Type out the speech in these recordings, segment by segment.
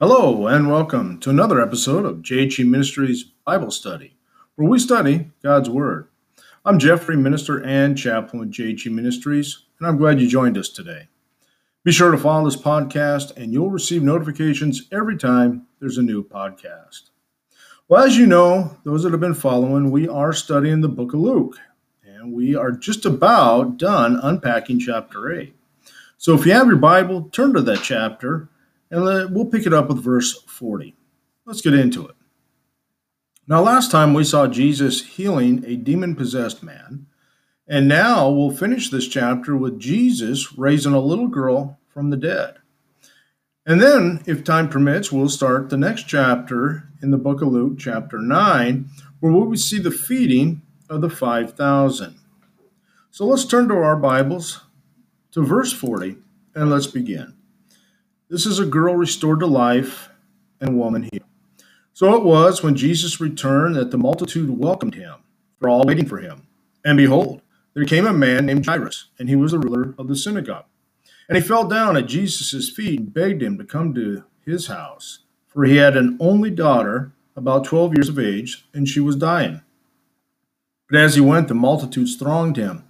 Hello, and welcome to another episode of JHE Ministries Bible Study, where we study God's Word. I'm Jeffrey, minister and chaplain with JHE Ministries, and I'm glad you joined us today. Be sure to follow this podcast, and you'll receive notifications every time there's a new podcast. Well, as you know, those that have been following, we are studying the book of Luke, and we are just about done unpacking chapter 8. So if you have your Bible, turn to that chapter and we'll pick it up with verse 40. Let's get into it. Now, last time we saw Jesus healing a demon possessed man, and now we'll finish this chapter with Jesus raising a little girl from the dead. And then, if time permits, we'll start the next chapter in the book of Luke, chapter 9, where we will see the feeding of the 5,000. So let's turn to our Bibles to verse 40 and let's begin. This is a girl restored to life and woman healed. So it was when Jesus returned that the multitude welcomed him, for all waiting for him. And behold, there came a man named Jairus, and he was the ruler of the synagogue. And he fell down at Jesus' feet and begged him to come to his house, for he had an only daughter, about twelve years of age, and she was dying. But as he went, the multitudes thronged him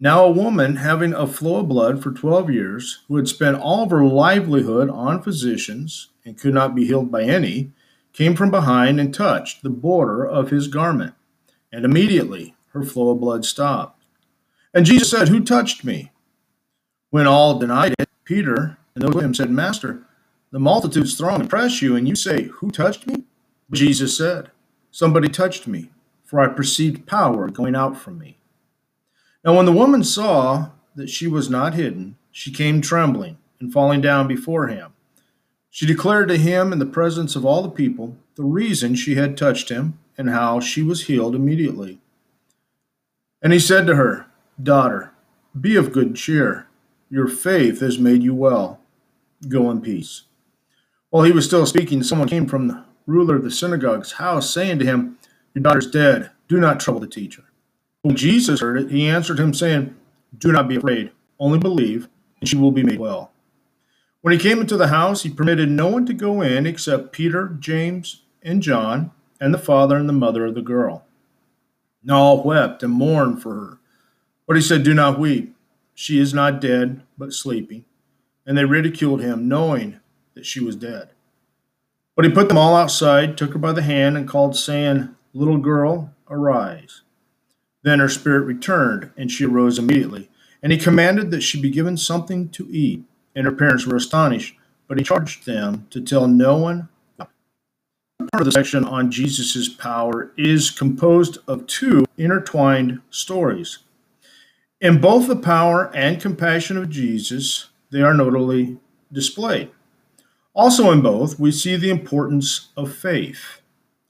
now, a woman having a flow of blood for 12 years, who had spent all of her livelihood on physicians and could not be healed by any, came from behind and touched the border of his garment. And immediately her flow of blood stopped. And Jesus said, Who touched me? When all denied it, Peter and those with him said, Master, the multitudes throng and press you, and you say, Who touched me? But Jesus said, Somebody touched me, for I perceived power going out from me. Now, when the woman saw that she was not hidden, she came trembling and falling down before him. She declared to him in the presence of all the people the reason she had touched him and how she was healed immediately. And he said to her, Daughter, be of good cheer. Your faith has made you well. Go in peace. While he was still speaking, someone came from the ruler of the synagogue's house, saying to him, Your daughter's dead. Do not trouble the teacher. When Jesus heard it, he answered him, saying, Do not be afraid, only believe, and she will be made well. When he came into the house, he permitted no one to go in except Peter, James, and John, and the father and the mother of the girl. And all wept and mourned for her. But he said, Do not weep. She is not dead, but sleeping. And they ridiculed him, knowing that she was dead. But he put them all outside, took her by the hand, and called, saying, Little girl, arise. Then her spirit returned, and she arose immediately. And he commanded that she be given something to eat. And her parents were astonished, but he charged them to tell no one. Part of the section on Jesus' power is composed of two intertwined stories. In both the power and compassion of Jesus, they are notably displayed. Also, in both, we see the importance of faith.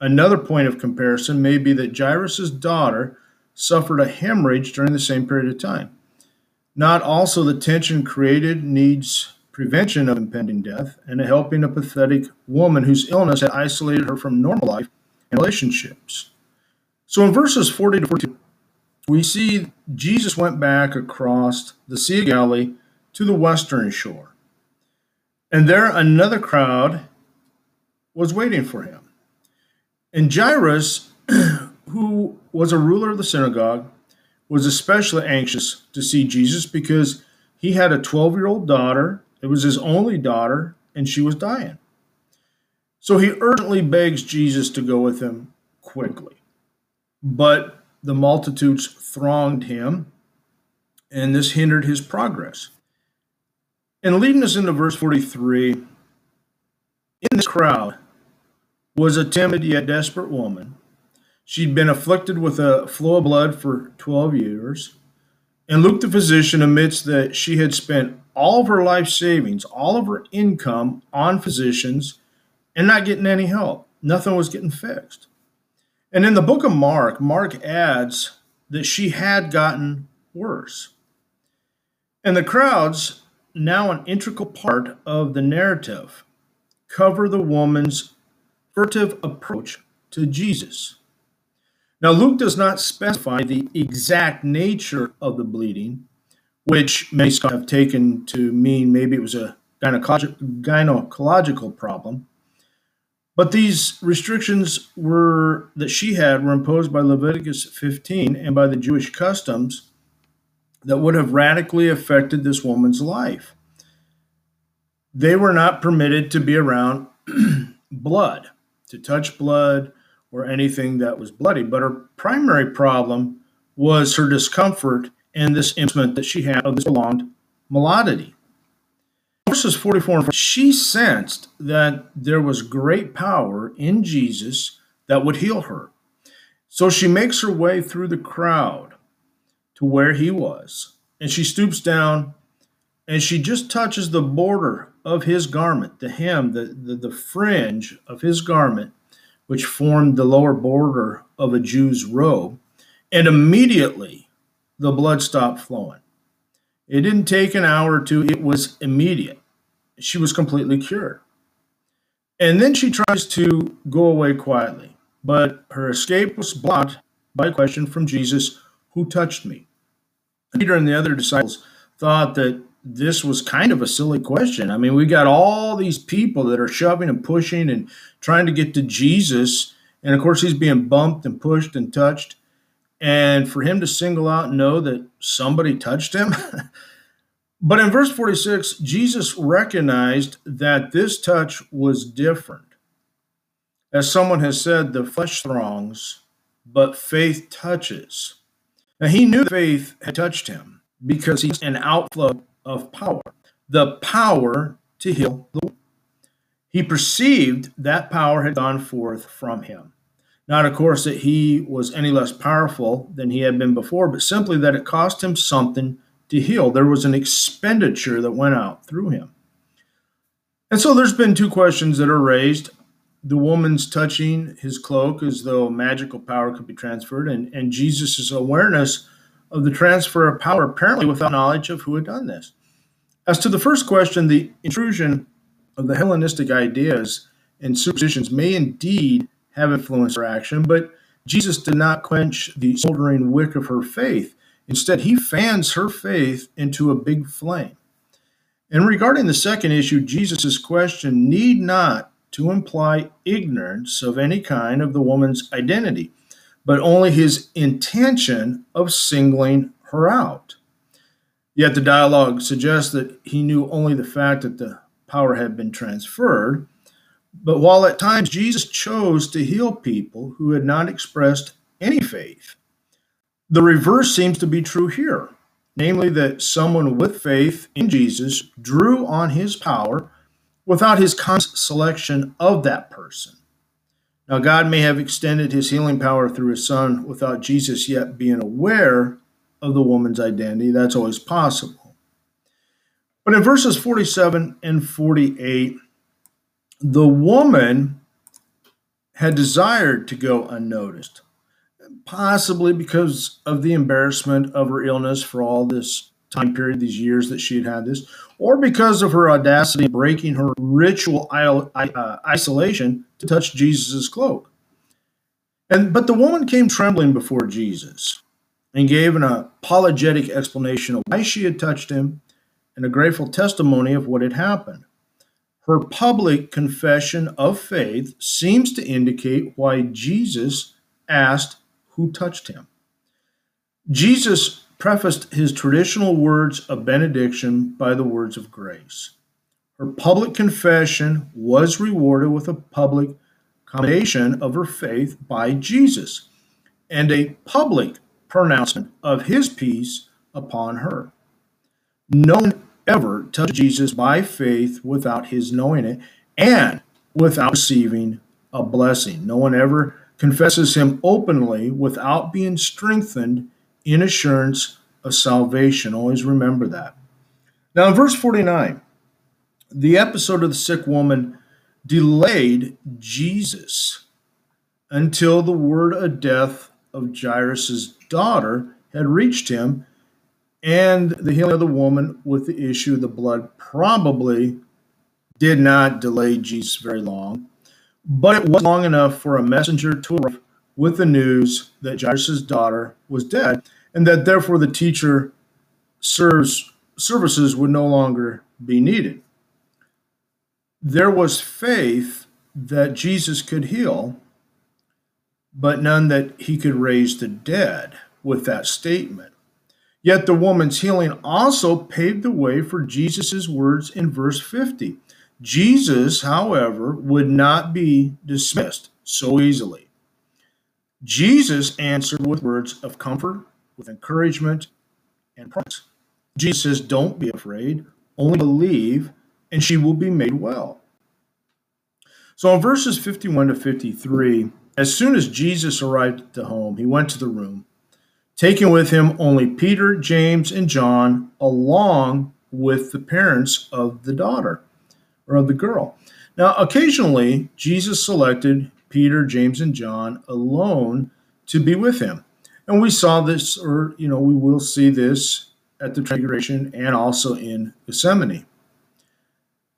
Another point of comparison may be that Jairus' daughter suffered a hemorrhage during the same period of time. Not also the tension created needs prevention of impending death and helping a pathetic woman whose illness had isolated her from normal life and relationships. So in verses 40 to 42, we see Jesus went back across the Sea of Galilee to the western shore. And there another crowd was waiting for him. And Jairus who was a ruler of the synagogue, was especially anxious to see Jesus because he had a 12 year old daughter. It was his only daughter, and she was dying. So he urgently begs Jesus to go with him quickly. But the multitudes thronged him, and this hindered his progress. And leading us into verse 43, in this crowd was a timid yet desperate woman She'd been afflicted with a flow of blood for 12 years. And Luke the physician admits that she had spent all of her life savings, all of her income on physicians and not getting any help. Nothing was getting fixed. And in the book of Mark, Mark adds that she had gotten worse. And the crowds, now an integral part of the narrative, cover the woman's furtive approach to Jesus. Now, Luke does not specify the exact nature of the bleeding, which scholars have taken to mean maybe it was a gynecological problem. But these restrictions were that she had were imposed by Leviticus 15 and by the Jewish customs that would have radically affected this woman's life. They were not permitted to be around blood, to touch blood or anything that was bloody. But her primary problem was her discomfort and this instrument that she had of this prolonged malodity. Verses 44 and she sensed that there was great power in Jesus that would heal her. So she makes her way through the crowd to where he was, and she stoops down and she just touches the border of his garment, the hem, the, the, the fringe of his garment, which formed the lower border of a Jew's robe. And immediately the blood stopped flowing. It didn't take an hour or two, it was immediate. She was completely cured. And then she tries to go away quietly, but her escape was blocked by a question from Jesus Who touched me? Peter and the other disciples thought that this was kind of a silly question. I mean, we got all these people that are shoving and pushing and trying to get to Jesus. And of course, he's being bumped and pushed and touched. And for him to single out and know that somebody touched him. but in verse 46, Jesus recognized that this touch was different. As someone has said, the flesh throngs, but faith touches. Now, he knew faith had touched him because he's an outflow of power, the power to heal the world. He perceived that power had gone forth from him. Not, of course, that he was any less powerful than he had been before, but simply that it cost him something to heal. There was an expenditure that went out through him. And so there's been two questions that are raised. The woman's touching his cloak as though magical power could be transferred, and, and Jesus' awareness of the transfer of power, apparently without knowledge of who had done this. As to the first question, the intrusion of the Hellenistic ideas and superstitions may indeed have influenced her action, but Jesus did not quench the smoldering wick of her faith. Instead, he fans her faith into a big flame. And regarding the second issue, Jesus' question need not to imply ignorance of any kind of the woman's identity, but only his intention of singling her out. Yet the dialogue suggests that he knew only the fact that the power had been transferred. But while at times Jesus chose to heal people who had not expressed any faith, the reverse seems to be true here namely, that someone with faith in Jesus drew on his power without his conscious selection of that person. Now, God may have extended his healing power through his son without Jesus yet being aware of the woman's identity. That's always possible. But in verses 47 and 48, the woman had desired to go unnoticed, possibly because of the embarrassment of her illness for all this time period, these years that she had had this, or because of her audacity breaking her ritual uh, isolation to touch Jesus' cloak. And but the woman came trembling before Jesus and gave an apologetic explanation of why she had touched him and a grateful testimony of what had happened. Her public confession of faith seems to indicate why Jesus asked who touched him. Jesus prefaced his traditional words of benediction by the words of grace. Her public confession was rewarded with a public commendation of her faith by Jesus and a public pronouncement of his peace upon her. No one ever touched Jesus by faith without his knowing it and without receiving a blessing. No one ever confesses him openly without being strengthened in assurance of salvation. Always remember that. Now, in verse 49, the episode of the sick woman delayed Jesus until the word of death of Jairus' daughter had reached him, and the healing of the woman with the issue of the blood probably did not delay Jesus very long, but it was long enough for a messenger to arrive with the news that Jairus' daughter was dead, and that therefore the teacher serves services would no longer be needed. There was faith that Jesus could heal, but none that he could raise the dead with that statement. Yet the woman's healing also paved the way for Jesus' words in verse 50. Jesus, however, would not be dismissed so easily. Jesus answered with words of comfort, with encouragement, and promise. Jesus says, Don't be afraid, only believe, and she will be made well. So in verses 51 to 53, as soon as Jesus arrived at the home, he went to the room, taking with him only Peter, James, and John, along with the parents of the daughter or of the girl. Now, occasionally, Jesus selected Peter, James, and John alone to be with him. And we saw this, or, you know, we will see this at the Transfiguration and also in Gethsemane.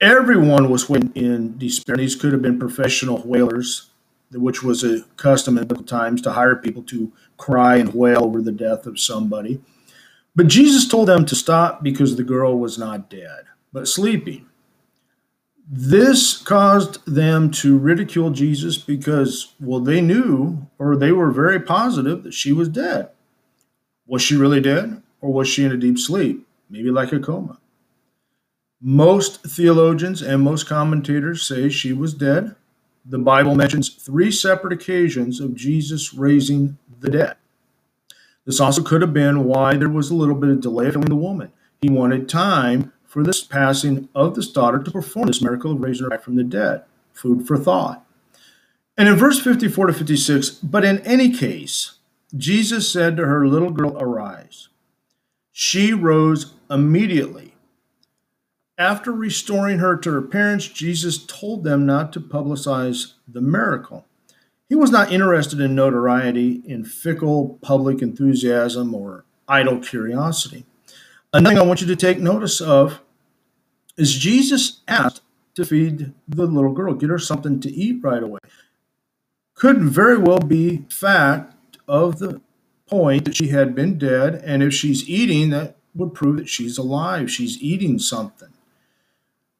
Everyone was waiting in despair. These could have been professional wailers, which was a custom in biblical times to hire people to cry and wail over the death of somebody. But Jesus told them to stop because the girl was not dead, but sleeping. This caused them to ridicule Jesus because, well, they knew or they were very positive that she was dead. Was she really dead or was she in a deep sleep? Maybe like a coma. Most theologians and most commentators say she was dead. The Bible mentions three separate occasions of Jesus raising the dead. This also could have been why there was a little bit of delay from the woman. He wanted time for this passing of this daughter to perform this miracle of raising her back from the dead. Food for thought. And in verse 54 to 56, but in any case, Jesus said to her, Little girl, arise. She rose immediately. After restoring her to her parents, Jesus told them not to publicize the miracle. He was not interested in notoriety, in fickle public enthusiasm, or idle curiosity. Another thing I want you to take notice of is Jesus asked to feed the little girl, get her something to eat right away. Could very well be fact of the point that she had been dead, and if she's eating, that would prove that she's alive. She's eating something.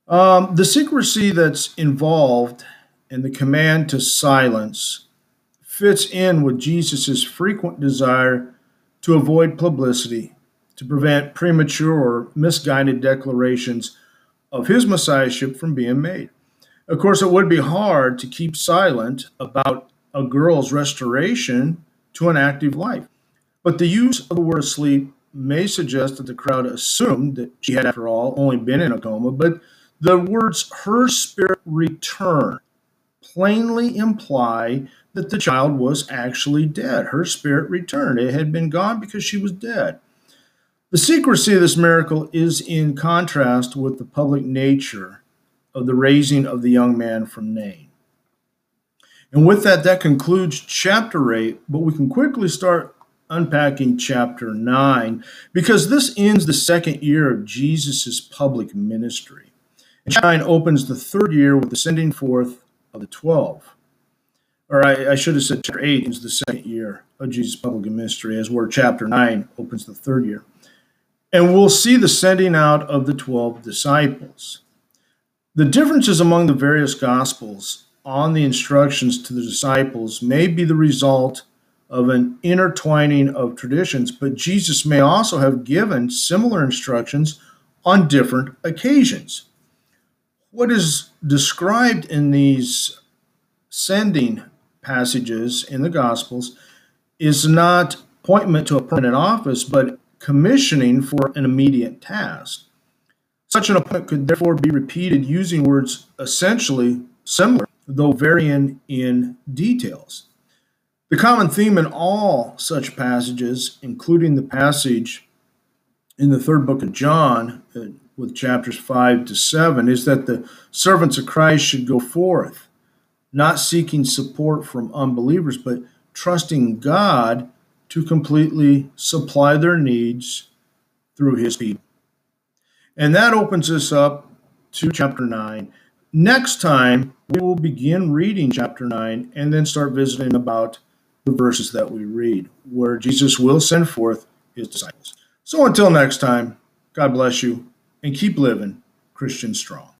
Um, the secrecy that's involved in the command to silence fits in with Jesus' frequent desire to avoid publicity, to prevent premature or misguided declarations of his messiahship from being made. Of course, it would be hard to keep silent about a girl's restoration to an active life. But the use of the word asleep may suggest that the crowd assumed that she had, after all, only been in a coma, but the words her spirit return plainly imply that the child was actually dead. Her spirit returned. It had been gone because she was dead. The secrecy of this miracle is in contrast with the public nature of the raising of the young man from Nain. And with that, that concludes chapter 8, but we can quickly start unpacking chapter 9 because this ends the second year of Jesus' public ministry. And 9 opens the third year with the sending forth of the 12. Or I, I should have said chapter 8 is the second year of Jesus' public ministry, as where chapter 9 opens the third year. And we'll see the sending out of the 12 disciples. The differences among the various gospels on the instructions to the disciples may be the result of an intertwining of traditions, but Jesus may also have given similar instructions on different occasions. What is described in these sending passages in the Gospels is not appointment to a permanent office, but commissioning for an immediate task. Such an appointment could therefore be repeated using words essentially similar, though varying in details. The common theme in all such passages, including the passage in the third book of John, uh, with chapters 5 to 7, is that the servants of Christ should go forth, not seeking support from unbelievers, but trusting God to completely supply their needs through his people. And that opens us up to chapter 9. Next time, we will begin reading chapter 9 and then start visiting about the verses that we read, where Jesus will send forth his disciples. So until next time, God bless you and keep living Christian strong.